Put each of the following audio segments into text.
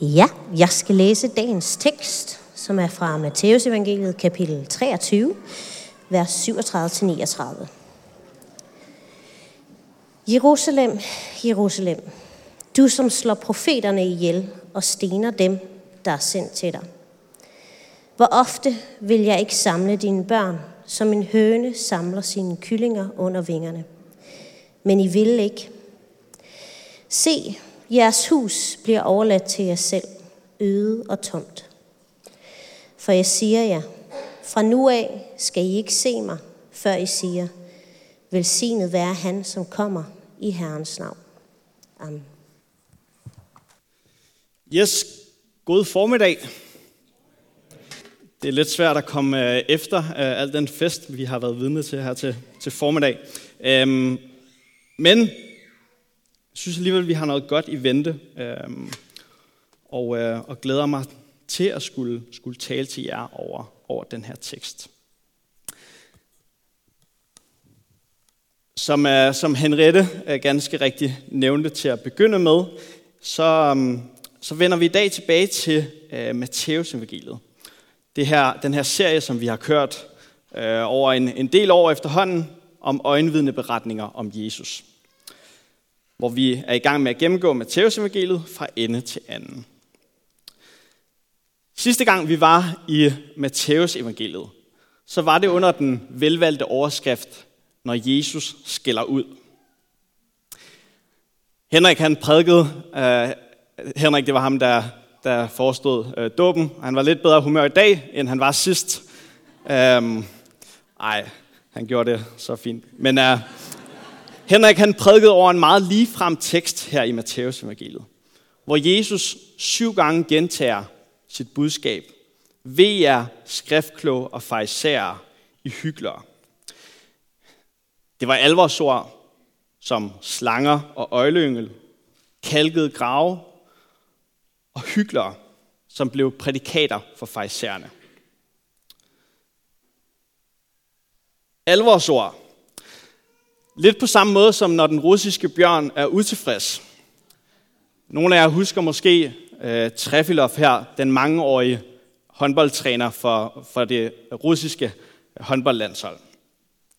Ja, jeg skal læse dagens tekst, som er fra Matteus evangeliet kapitel 23, vers 37-39. Jerusalem, Jerusalem, du som slår profeterne ihjel og stener dem, der er sendt til dig. Hvor ofte vil jeg ikke samle dine børn, som en høne samler sine kyllinger under vingerne. Men I vil ikke. Se, jeres hus bliver overladt til jer selv, øde og tomt. For jeg siger jer, fra nu af skal I ikke se mig, før I siger, velsignet være han, som kommer i Herrens navn. Amen. Yes, god formiddag. Det er lidt svært at komme øh, efter uh, al den fest, vi har været vidne til her til, til formiddag. Um, men synes alligevel, at vi har noget godt i vente, um, og, øh, og glæder mig til at skulle, skulle tale til jer over, over den her tekst. Som, uh, som Henriette øh, ganske rigtigt nævnte til at begynde med, så, øhm, så vender vi i dag tilbage til uh, Matteus evangeliet. Det her, den her serie, som vi har kørt uh, over en, en del år efterhånden, om øjenvidende beretninger om Jesus. Hvor vi er i gang med at gennemgå Matteus evangeliet fra ende til anden. Sidste gang vi var i Matteus evangeliet, så var det under den velvalgte overskrift, når Jesus skiller ud. Henrik han prædikede, uh, Henrik det var ham, der, der forestod uh, dåben. Han var lidt bedre humør i dag, end han var sidst. Um, ej, han gjorde det så fint. Men uh, Henrik han prædikede over en meget ligefrem tekst her i Matteus evangeliet, hvor Jesus syv gange gentager sit budskab. Ved jer skriftklog og fejserer i hyklere. Det var alvorsord som slanger og øjleyngel, kalkede grave og hyklere, som blev prædikater for fejserne. Alvorsord. Lidt på samme måde som når den russiske bjørn er utilfreds. Nogle af jer husker måske uh, Trefilov her, den mangeårige håndboldtræner for, for det russiske håndboldlandshold.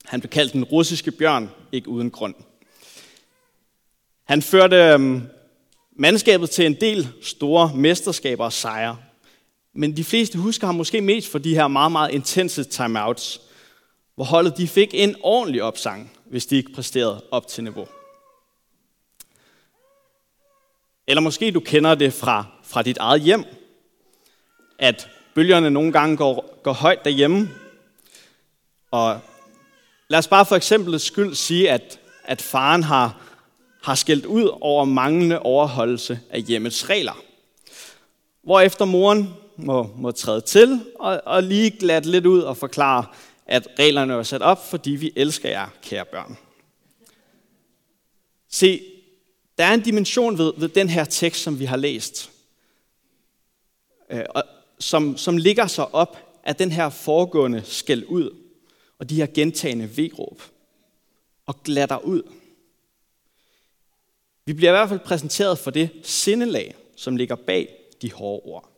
Han blev kaldt den russiske bjørn, ikke uden grund. Han førte um, mandskabet til en del store mesterskaber og sejre. Men de fleste husker ham måske mest for de her meget, meget intense timeouts, hvor holdet de fik en ordentlig opsang, hvis de ikke præsterede op til niveau. Eller måske du kender det fra, fra dit eget hjem, at bølgerne nogle gange går, går højt derhjemme. Og lad os bare for eksempel skyld sige, at, at faren har, har skældt ud over manglende overholdelse af hjemmets regler. Hvorefter moren må, må træde til og, og lige glat lidt ud og forklare, at reglerne er sat op, fordi vi elsker jer, kære børn. Se, der er en dimension ved, ved den her tekst, som vi har læst, øh, og som, som ligger sig op af den her foregående skæld ud, og de her gentagende vegråb, og glatter ud. Vi bliver i hvert fald præsenteret for det sindelag, som ligger bag de hårde ord.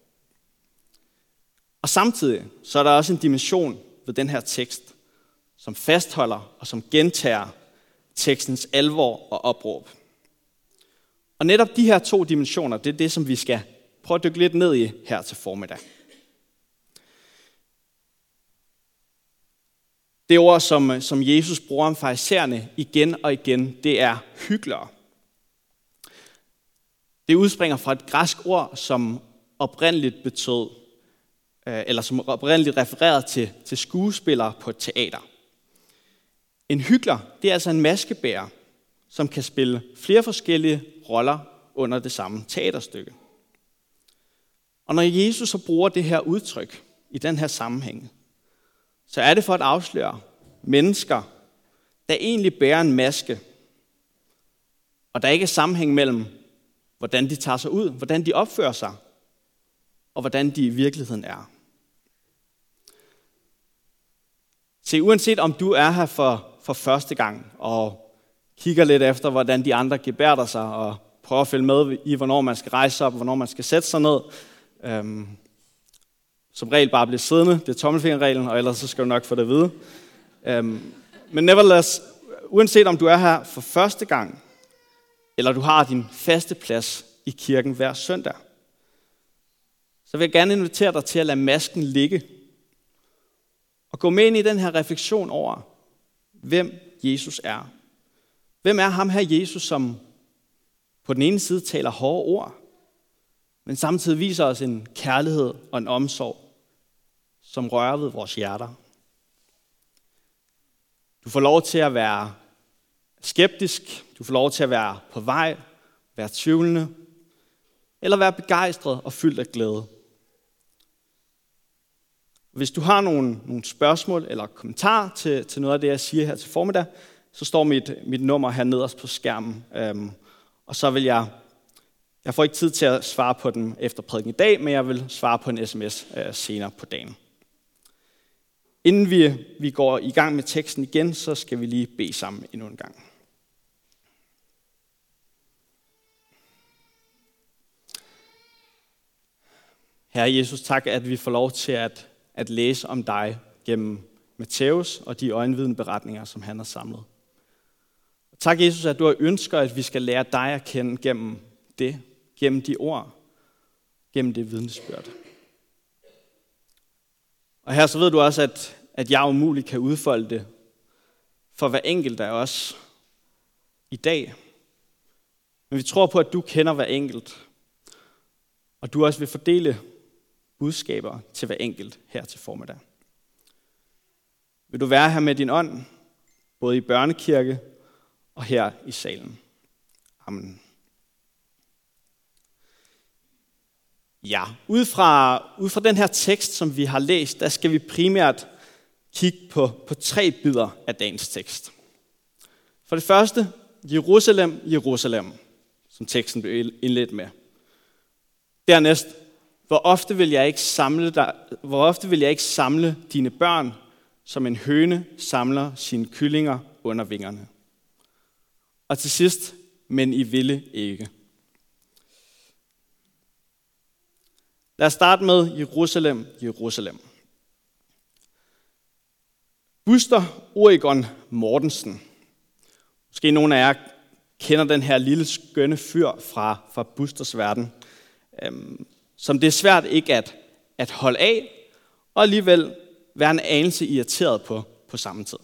Og samtidig så er der også en dimension ved den her tekst, som fastholder og som gentager tekstens alvor og opråb. Og netop de her to dimensioner, det er det, som vi skal prøve at dykke lidt ned i her til formiddag. Det ord, som, som Jesus bruger om farisæerne igen og igen, det er hyklere. Det udspringer fra et græsk ord, som oprindeligt betød, Øh, eller som oprindeligt refererede til, til skuespillere på et teater. En hykler, det er altså en maskebærer, som kan spille flere forskellige roller under det samme teaterstykke. Og når Jesus så bruger det her udtryk i den her sammenhæng, så er det for at afsløre mennesker, der egentlig bærer en maske, og der ikke er sammenhæng mellem, hvordan de tager sig ud, hvordan de opfører sig, og hvordan de i virkeligheden er. Se, uanset om du er her for, for første gang, og kigger lidt efter, hvordan de andre gebærder sig, og prøver at følge med i, hvornår man skal rejse op, hvornår man skal sætte sig ned. Øhm, som regel bare blive siddende, det er tommelfingerreglen, og ellers så skal du nok få det at vide. Øhm, men nevertheless, uanset om du er her for første gang, eller du har din faste plads i kirken hver søndag, så vil jeg gerne invitere dig til at lade masken ligge. Og gå med ind i den her refleksion over, hvem Jesus er. Hvem er ham her Jesus, som på den ene side taler hårde ord, men samtidig viser os en kærlighed og en omsorg, som rører ved vores hjerter. Du får lov til at være skeptisk, du får lov til at være på vej, være tvivlende, eller være begejstret og fyldt af glæde. Hvis du har nogle, nogle spørgsmål eller kommentarer til, til noget af det, jeg siger her til formiddag, så står mit, mit nummer her nederst på skærmen. Øhm, og så vil jeg, jeg får ikke tid til at svare på dem efter prædiken i dag, men jeg vil svare på en sms øh, senere på dagen. Inden vi, vi går i gang med teksten igen, så skal vi lige bede sammen endnu en gang. Herre Jesus, tak, at vi får lov til at, at læse om dig gennem Matthæus og de øjenvidende beretninger, som han har samlet. Tak, Jesus, at du har ønsker, at vi skal lære dig at kende gennem det, gennem de ord, gennem det vidnesbyrd. Og her så ved du også, at, at jeg umuligt kan udfolde det for hver enkelt af os i dag. Men vi tror på, at du kender hver enkelt, og du også vil fordele budskaber til hver enkelt her til formiddag. Vil du være her med din ånd, både i børnekirke og her i salen. Amen. Ja, ud fra, ud fra den her tekst, som vi har læst, der skal vi primært kigge på, på tre bidder af dagens tekst. For det første, Jerusalem, Jerusalem, som teksten blev indledt med. Dernæst, hvor ofte vil jeg ikke samle, dig, hvor ofte vil jeg ikke samle dine børn, som en høne samler sine kyllinger under vingerne. Og til sidst, men I ville ikke. Lad os starte med Jerusalem, Jerusalem. Buster Oregon Mortensen. Måske nogle af jer kender den her lille skønne fyr fra, fra Busters verden, øhm, som det er svært ikke at, at holde af, og alligevel være en anelse irriteret på på samme tid.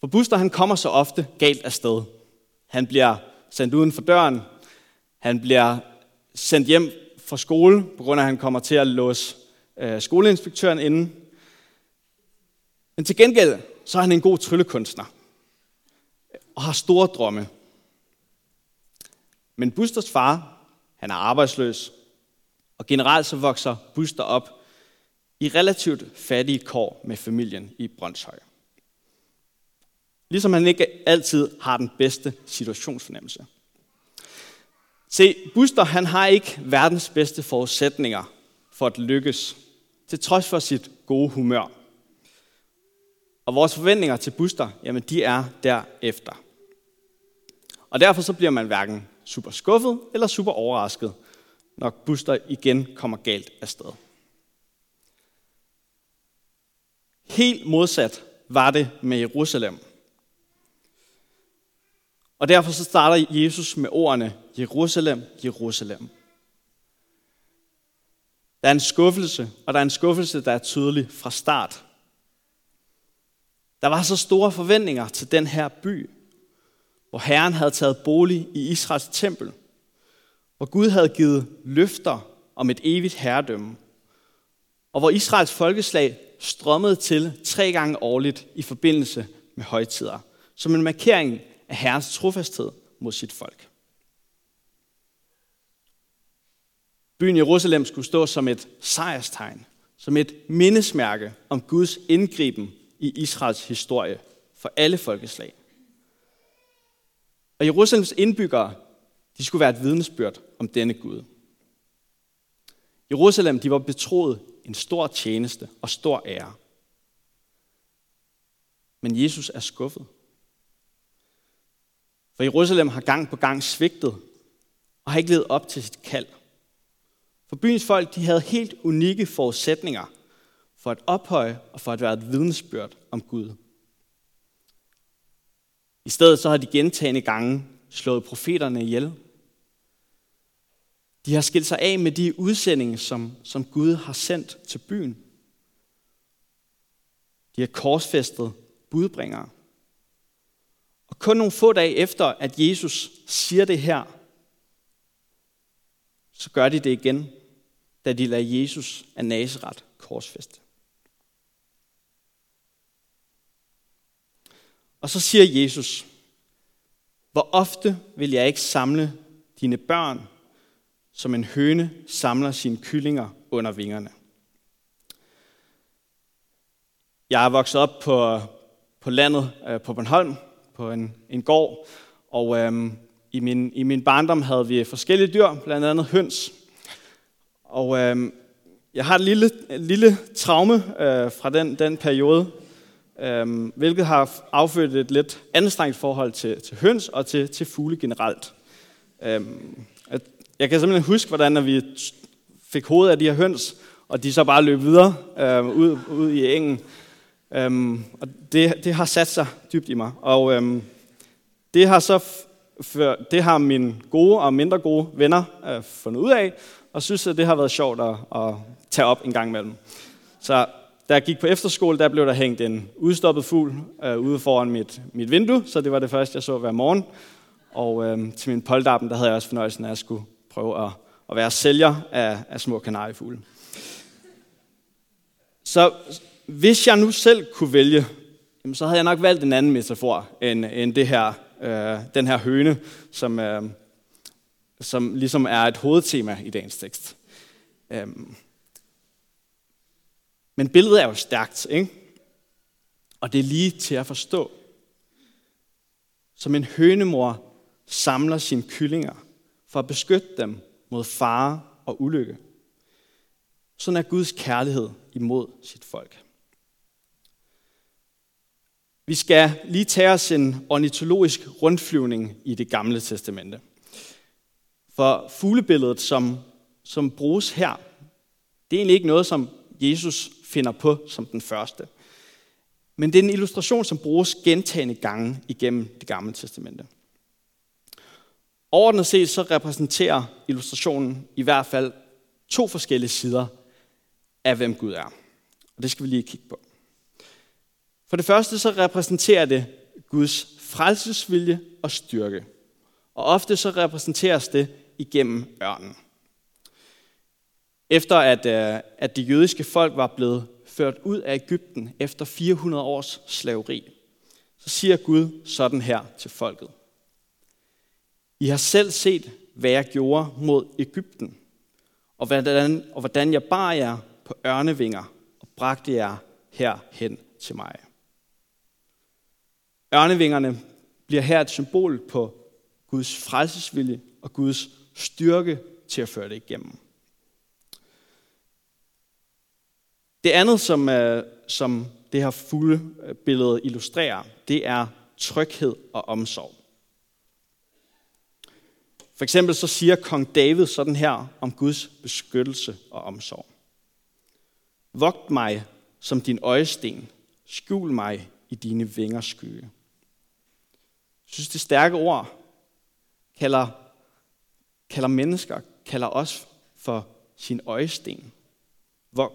For Buster han kommer så ofte galt af sted. Han bliver sendt uden for døren. Han bliver sendt hjem fra skole, på grund af, at han kommer til at låse øh, skoleinspektøren inde. Men til gengæld, så er han en god tryllekunstner. Øh, og har store drømme. Men Busters far, han er arbejdsløs. Og generelt så vokser Buster op i relativt fattige kår med familien i Brøndshøj. Ligesom han ikke altid har den bedste situationsfornemmelse. Se, Buster han har ikke verdens bedste forudsætninger for at lykkes, til trods for sit gode humør. Og vores forventninger til Buster, jamen de er derefter. Og derfor så bliver man hverken super skuffet eller super overrasket, når Buster igen kommer galt afsted. Helt modsat var det med Jerusalem. Og derfor så starter Jesus med ordene Jerusalem, Jerusalem. Der er en skuffelse, og der er en skuffelse, der er tydelig fra start. Der var så store forventninger til den her by, hvor Herren havde taget bolig i Israels tempel, hvor Gud havde givet løfter om et evigt herredømme, og hvor Israels folkeslag strømmede til tre gange årligt i forbindelse med højtider, som en markering af Herrens trofasthed mod sit folk. Byen Jerusalem skulle stå som et sejrstegn, som et mindesmærke om Guds indgriben i Israels historie for alle folkeslag. Og Jerusalems indbyggere, de skulle være et vidnesbyrd om denne Gud. Jerusalem, de var betroet en stor tjeneste og stor ære. Men Jesus er skuffet. For Jerusalem har gang på gang svigtet og har ikke levet op til sit kald. For byens folk de havde helt unikke forudsætninger for at ophøje og for at være et vidnesbyrd om Gud. I stedet så har de gentagende gange slået profeterne ihjel. De har skilt sig af med de udsendinge, som, som Gud har sendt til byen. De har korsfæstet budbringere. Og kun nogle få dage efter, at Jesus siger det her, så gør de det igen, da de lader Jesus af Nazareth korsfæste. Og så siger Jesus, hvor ofte vil jeg ikke samle dine børn, som en høne samler sine kyllinger under vingerne. Jeg er vokset op på, på landet øh, på Bornholm, på en, en gård, og øhm, i, min, i min barndom havde vi forskellige dyr, blandt andet høns. Og øhm, jeg har et lille, et lille traume øh, fra den, den periode, øhm, hvilket har affødt et lidt anstrengt forhold til, til høns og til, til fugle generelt. Øhm, jeg kan simpelthen huske, hvordan når vi fik hovedet af de her høns, og de så bare løb videre øhm, ud, ud i engen. Øhm, og det, det har sat sig dybt i mig. Og øhm, det har så for, det har mine gode og mindre gode venner øh, fundet ud af, og synes, at det har været sjovt at, at tage op en gang imellem. Så da jeg gik på efterskole, der blev der hængt en udstoppet fugl øh, ude foran mit, mit vindue, så det var det første, jeg så hver morgen. Og øh, til min polterappen, der havde jeg også fornøjelsen af at skulle prøve at, at være sælger af, af små kanariefugle. Så hvis jeg nu selv kunne vælge, jamen, så havde jeg nok valgt en anden metafor end, end det her, øh, den her høne, som, øh, som ligesom er et hovedtema i dagens tekst. Øh, men billedet er jo stærkt, ikke? Og det er lige til at forstå. Som en hønemor samler sine kyllinger for at beskytte dem mod fare og ulykke. Sådan er Guds kærlighed imod sit folk. Vi skal lige tage os en ornitologisk rundflyvning i det gamle testamente. For fuglebilledet, som, som bruges her, det er egentlig ikke noget, som Jesus finder på som den første. Men det er en illustration, som bruges gentagende gange igennem det gamle testamente. Overordnet set så repræsenterer illustrationen i hvert fald to forskellige sider af, hvem Gud er. Og det skal vi lige kigge på. For det første så repræsenterer det Guds frelsesvilje og styrke. Og ofte så repræsenteres det igennem ørnen. Efter at, øh, at det jødiske folk var blevet ført ud af Ægypten efter 400 års slaveri, så siger Gud sådan her til folket. I har selv set, hvad jeg gjorde mod Ægypten, og hvordan, og hvordan jeg bar jer på ørnevinger og bragte jer herhen til mig. Ørnevingerne bliver her et symbol på Guds frelsesvilje og Guds styrke til at føre det igennem. Det andet, som, øh, som det her fulde øh, billede illustrerer, det er tryghed og omsorg. For eksempel så siger kong David sådan her om Guds beskyttelse og omsorg. Vogt mig som din øjesten, skjul mig i dine vingers skygge. Jeg synes, det stærke ord kalder, kalder mennesker, kalder os for sin øjesten.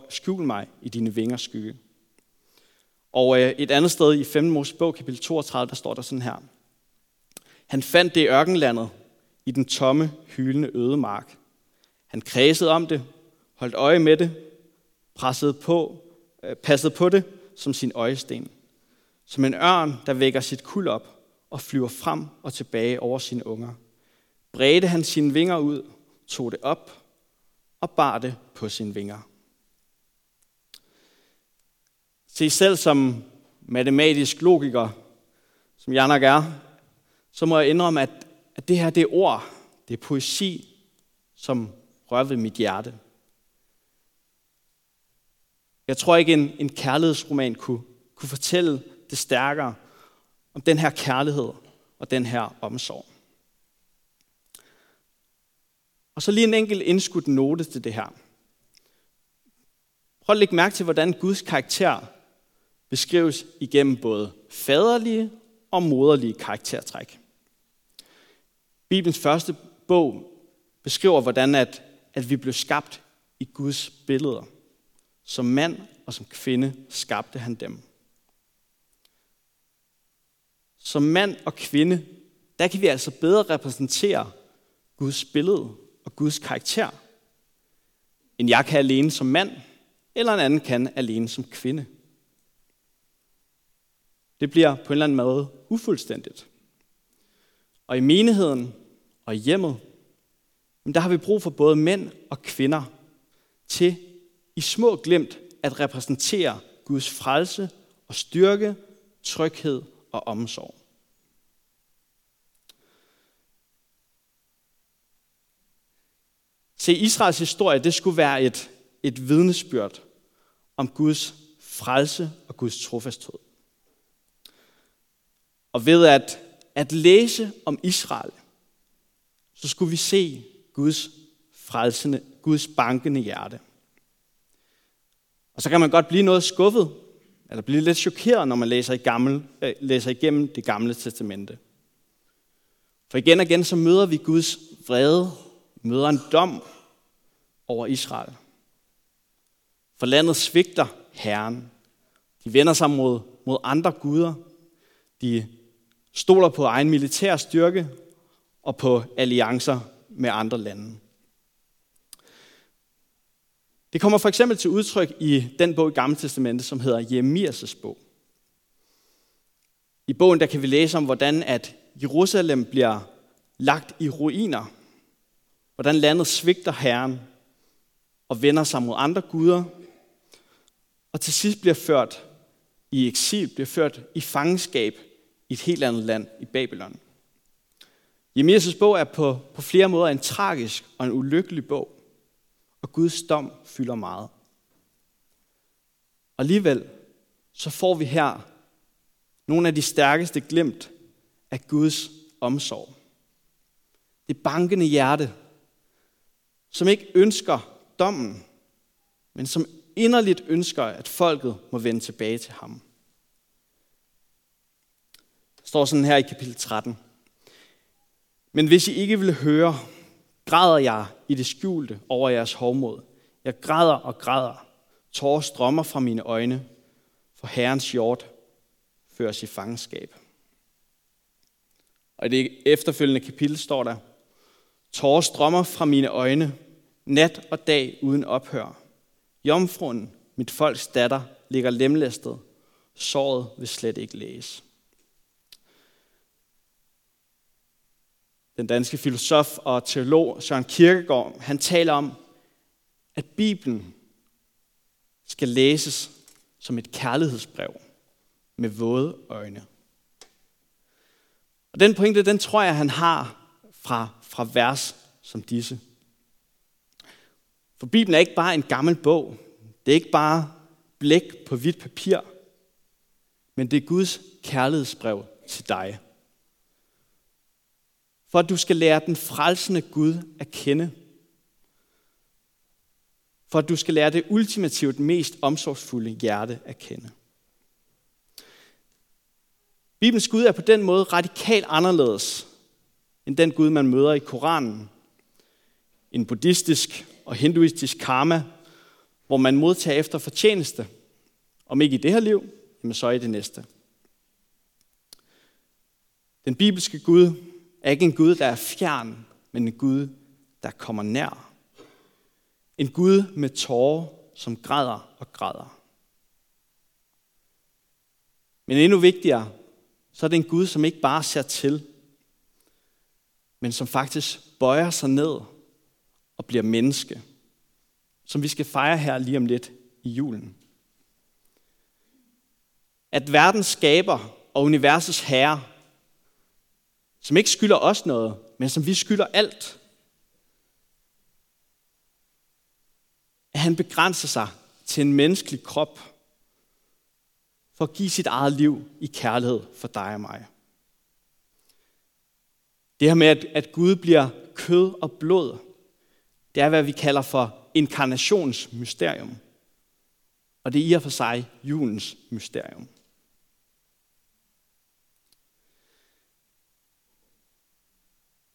Skjul mig i dine vingers skygge. Og øh, et andet sted i 5. Mosebog, kapitel 32, der står der sådan her. Han fandt det i ørkenlandet, i den tomme, hylende ødemark. Han kredsede om det, holdt øje med det, pressede på, øh, passede på det som sin øjesten. Som en ørn, der vækker sit kul op og flyver frem og tilbage over sine unger. Bredte han sine vinger ud, tog det op og bar det på sine vinger. Se selv som matematisk logiker, som jeg nok er, så må jeg indrømme, at at det her det er ord, det er poesi, som rører ved mit hjerte. Jeg tror ikke, en, en kærlighedsroman kunne, kunne fortælle det stærkere om den her kærlighed og den her omsorg. Og så lige en enkelt indskudt note til det her. Prøv at lægge mærke til, hvordan Guds karakter beskrives igennem både faderlige og moderlige karaktertræk. Bibelens første bog beskriver, hvordan at, at vi blev skabt i Guds billeder. Som mand og som kvinde skabte han dem. Som mand og kvinde, der kan vi altså bedre repræsentere Guds billede og Guds karakter, end jeg kan alene som mand, eller en anden kan alene som kvinde. Det bliver på en eller anden måde ufuldstændigt. Og i menigheden og i hjemmet, der har vi brug for både mænd og kvinder til i små glemt at repræsentere Guds frelse og styrke, tryghed og omsorg. Se, Israels historie, det skulle være et, et vidnesbyrd om Guds frelse og Guds trofasthed. Og ved at, at læse om Israel, så skulle vi se Guds frelsende, Guds bankende hjerte. Og så kan man godt blive noget skuffet, eller blive lidt chokeret, når man læser, i gammel, øh, læser igennem det gamle testamente. For igen og igen så møder vi Guds vrede, møder en dom over Israel. For landet svigter Herren. De vender sig mod, mod andre guder. De stoler på egen militær styrke og på alliancer med andre lande. Det kommer for eksempel til udtryk i den bog i Gamle Testamentet, som hedder Jeremias' bog. I bogen der kan vi læse om, hvordan at Jerusalem bliver lagt i ruiner. Hvordan landet svigter Herren og vender sig mod andre guder. Og til sidst bliver ført i eksil, bliver ført i fangenskab i et helt andet land, i Babylon. Jeremias' bog er på, på flere måder en tragisk og en ulykkelig bog og Guds dom fylder meget. Og alligevel, så får vi her nogle af de stærkeste glemt af Guds omsorg. Det bankende hjerte, som ikke ønsker dommen, men som inderligt ønsker, at folket må vende tilbage til ham. Står sådan her i kapitel 13. Men hvis I ikke vil høre, græder jeg i det skjulte over jeres hovmod. Jeg græder og græder. Tårer strømmer fra mine øjne, for Herrens hjort føres i fangenskab. Og i det efterfølgende kapitel står der, Tårer strømmer fra mine øjne, nat og dag uden ophør. Jomfruen, mit folks datter, ligger lemlæstet. Såret vil slet ikke læse. Den danske filosof og teolog Søren Kierkegaard, han taler om, at Bibelen skal læses som et kærlighedsbrev med våde øjne. Og den pointe, den tror jeg, han har fra, fra vers som disse. For Bibelen er ikke bare en gammel bog. Det er ikke bare blæk på hvidt papir. Men det er Guds kærlighedsbrev til dig for at du skal lære den frelsende Gud at kende. For at du skal lære det ultimativt mest omsorgsfulde hjerte at kende. Bibelens Gud er på den måde radikalt anderledes end den Gud, man møder i Koranen. En buddhistisk og hinduistisk karma, hvor man modtager efter fortjeneste. Om ikke i det her liv, men så i det næste. Den bibelske Gud er ikke en Gud, der er fjern, men en Gud, der kommer nær. En Gud med tårer, som græder og græder. Men endnu vigtigere, så er det en Gud, som ikke bare ser til, men som faktisk bøjer sig ned og bliver menneske, som vi skal fejre her lige om lidt i julen. At verdens skaber og universets herre som ikke skylder os noget, men som vi skylder alt. At han begrænser sig til en menneskelig krop for at give sit eget liv i kærlighed for dig og mig. Det her med, at, at Gud bliver kød og blod, det er, hvad vi kalder for inkarnationsmysterium. Og det er i og for sig julens mysterium.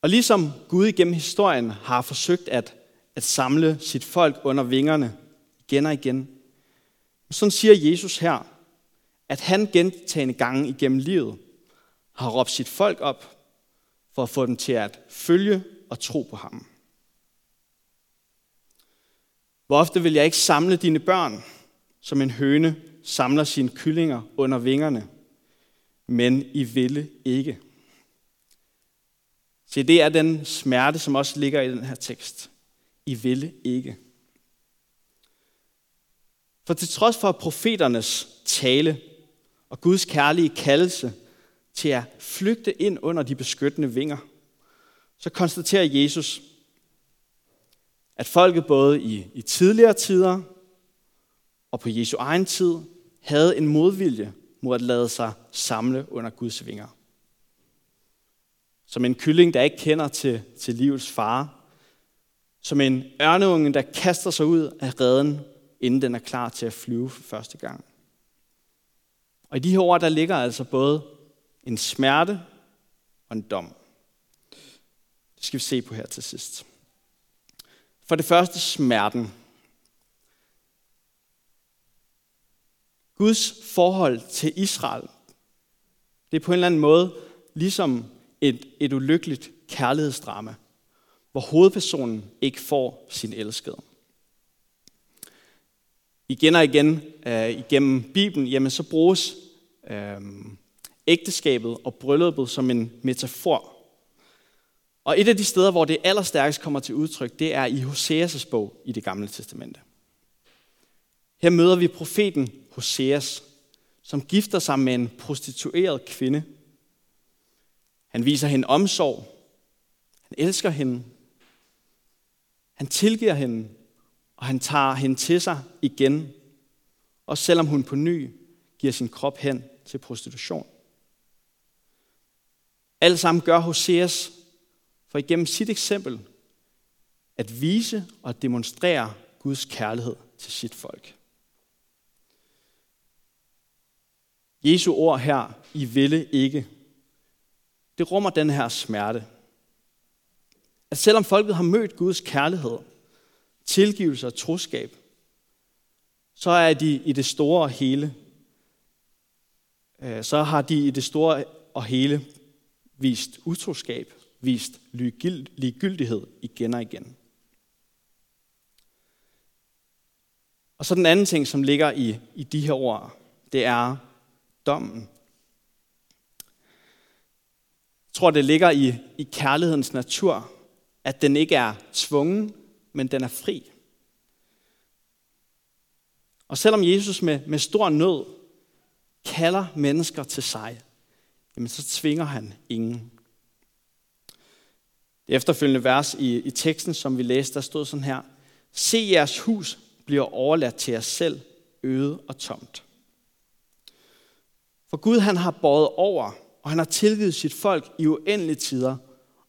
Og ligesom Gud igennem historien har forsøgt at, at samle sit folk under vingerne igen og igen, sådan siger Jesus her, at han gentagende gange igennem livet har råbt sit folk op for at få dem til at følge og tro på ham. Hvor ofte vil jeg ikke samle dine børn, som en høne samler sine kyllinger under vingerne, men I ville ikke. Se, det er den smerte, som også ligger i den her tekst. I ville ikke. For til trods for profeternes tale og Guds kærlige kaldelse til at flygte ind under de beskyttende vinger, så konstaterer Jesus, at folket både i, i tidligere tider og på Jesu egen tid havde en modvilje mod at lade sig samle under Guds vinger. Som en kylling, der ikke kender til, til livets fare. Som en ørneunge, der kaster sig ud af redden, inden den er klar til at flyve for første gang. Og i de her ord, der ligger altså både en smerte og en dom. Det skal vi se på her til sidst. For det første smerten. Guds forhold til Israel, det er på en eller anden måde ligesom et, et ulykkeligt kærlighedsdrama, hvor hovedpersonen ikke får sin elskede. Igen og igen øh, igennem Bibelen, jamen så bruges øh, ægteskabet og brylluppet som en metafor. Og et af de steder, hvor det allerstærkest kommer til udtryk, det er i Hoseas' bog i det gamle testamente. Her møder vi profeten Hoseas, som gifter sig med en prostitueret kvinde. Han viser hende omsorg. Han elsker hende. Han tilgiver hende, og han tager hende til sig igen, også selvom hun på ny giver sin krop hen til prostitution. Alt sammen gør Hoseas for igennem sit eksempel at vise og demonstrere Guds kærlighed til sit folk. Jesu ord her, I ville ikke, det rummer den her smerte. At selvom folket har mødt Guds kærlighed, tilgivelse og troskab, så er de i det store og hele, øh, så har de i det store og hele vist utroskab, vist ligegyldighed igen og igen. Og så den anden ting, som ligger i, i de her ord, det er dommen. Jeg tror, det ligger i, i kærlighedens natur, at den ikke er tvungen, men den er fri. Og selvom Jesus med, med stor nød kalder mennesker til sig, jamen så tvinger han ingen. Det efterfølgende vers i, i teksten, som vi læste, der stod sådan her. Se jeres hus bliver overladt til jer selv, øde og tomt. For Gud han har båret over, og han har tilgivet sit folk i uendelige tider.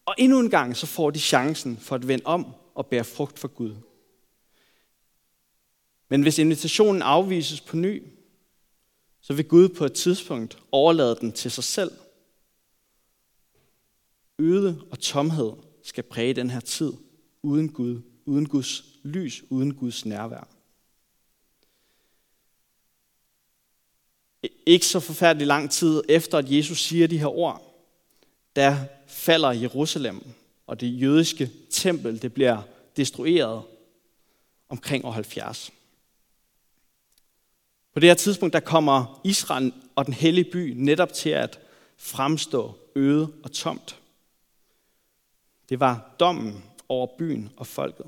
Og endnu en gang så får de chancen for at vende om og bære frugt for Gud. Men hvis invitationen afvises på ny, så vil Gud på et tidspunkt overlade den til sig selv. Øde og tomhed skal præge den her tid uden Gud, uden Guds lys, uden Guds nærvær. Ikke så forfærdelig lang tid efter, at Jesus siger de her ord, der falder Jerusalem, og det jødiske tempel det bliver destrueret omkring år 70. På det her tidspunkt, der kommer Israel og den hellige by netop til at fremstå øde og tomt. Det var dommen over byen og folket.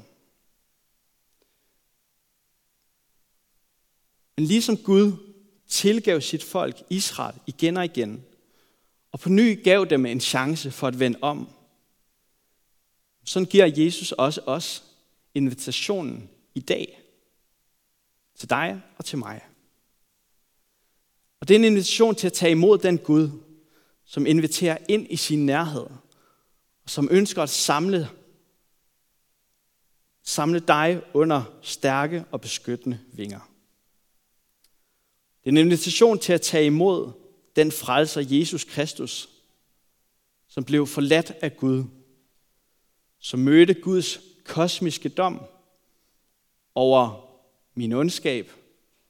Men ligesom Gud tilgav sit folk, Israel, igen og igen, og på ny gav dem en chance for at vende om, sådan giver Jesus også os invitationen i dag til dig og til mig. Og det er en invitation til at tage imod den Gud, som inviterer ind i sin nærhed, og som ønsker at samle, samle dig under stærke og beskyttende vinger. Det er en invitation til at tage imod den frelser Jesus Kristus, som blev forladt af Gud, som mødte Guds kosmiske dom over min ondskab,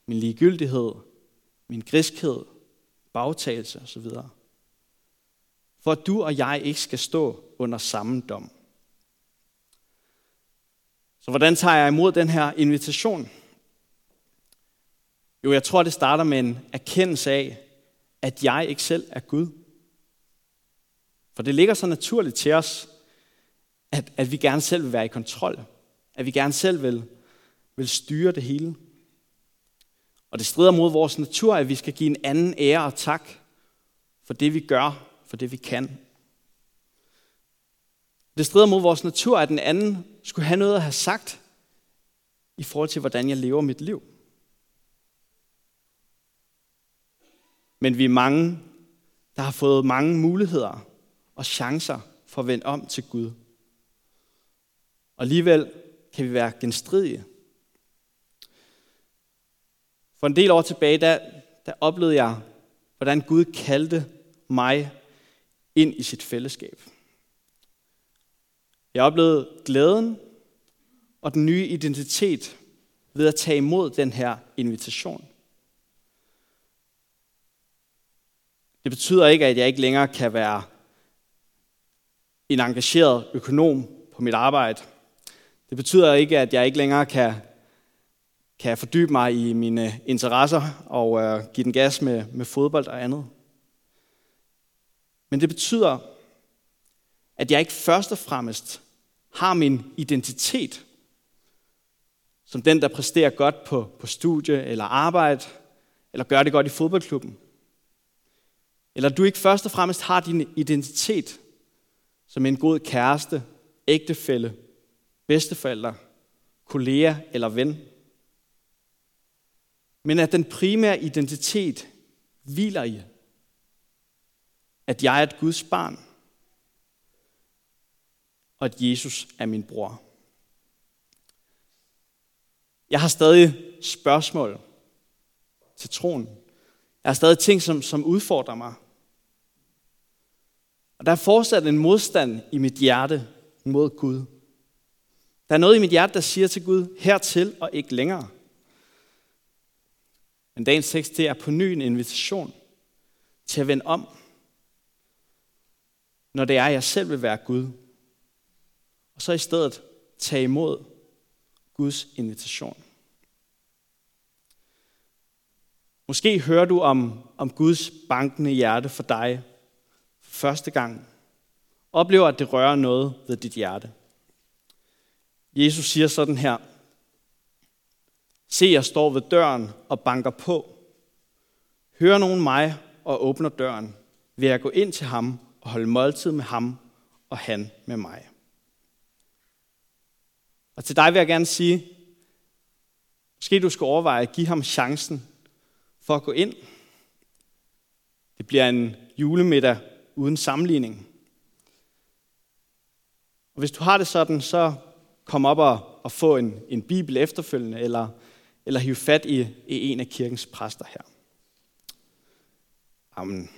min ligegyldighed, min griskhed, bagtagelse osv. For at du og jeg ikke skal stå under samme dom. Så hvordan tager jeg imod den her invitation? Jo, jeg tror, det starter med en erkendelse af, at jeg ikke selv er Gud. For det ligger så naturligt til os, at, at vi gerne selv vil være i kontrol. At vi gerne selv vil, vil styre det hele. Og det strider mod vores natur, at vi skal give en anden ære og tak for det, vi gør, for det, vi kan. Det strider mod vores natur, at den anden skulle have noget at have sagt i forhold til, hvordan jeg lever mit liv. Men vi er mange, der har fået mange muligheder og chancer for at vende om til Gud. Og alligevel kan vi være genstridige. For en del år tilbage, der, der oplevede jeg, hvordan Gud kaldte mig ind i sit fællesskab. Jeg oplevede glæden og den nye identitet ved at tage imod den her invitation. Det betyder ikke, at jeg ikke længere kan være en engageret økonom på mit arbejde. Det betyder ikke, at jeg ikke længere kan, kan fordybe mig i mine interesser og øh, give den gas med, med fodbold og andet. Men det betyder, at jeg ikke først og fremmest har min identitet som den, der præsterer godt på, på studie eller arbejde, eller gør det godt i fodboldklubben. Eller du ikke først og fremmest har din identitet som en god kæreste, ægtefælle, bedsteforælder, kollega eller ven. Men at den primære identitet hviler i, at jeg er et Guds barn, og at Jesus er min bror. Jeg har stadig spørgsmål til troen. Jeg har stadig ting, som, som udfordrer mig. Og der er fortsat en modstand i mit hjerte mod Gud. Der er noget i mit hjerte, der siger til Gud, hertil og ikke længere. Men dagens tekst, det er på ny en invitation til at vende om, når det er, at jeg selv vil være Gud. Og så i stedet tage imod Guds invitation. Måske hører du om, om Guds bankende hjerte for dig første gang. Oplever, at det rører noget ved dit hjerte. Jesus siger sådan her. Se, jeg står ved døren og banker på. Hører nogen mig og åbner døren, vil jeg gå ind til ham og holde måltid med ham og han med mig. Og til dig vil jeg gerne sige, måske du skal overveje at give ham chancen for at gå ind. Det bliver en julemiddag uden sammenligning. Og hvis du har det sådan, så kom op og, og få en, en bibel efterfølgende, eller, eller hiv fat i, i en af kirkens præster her. Amen.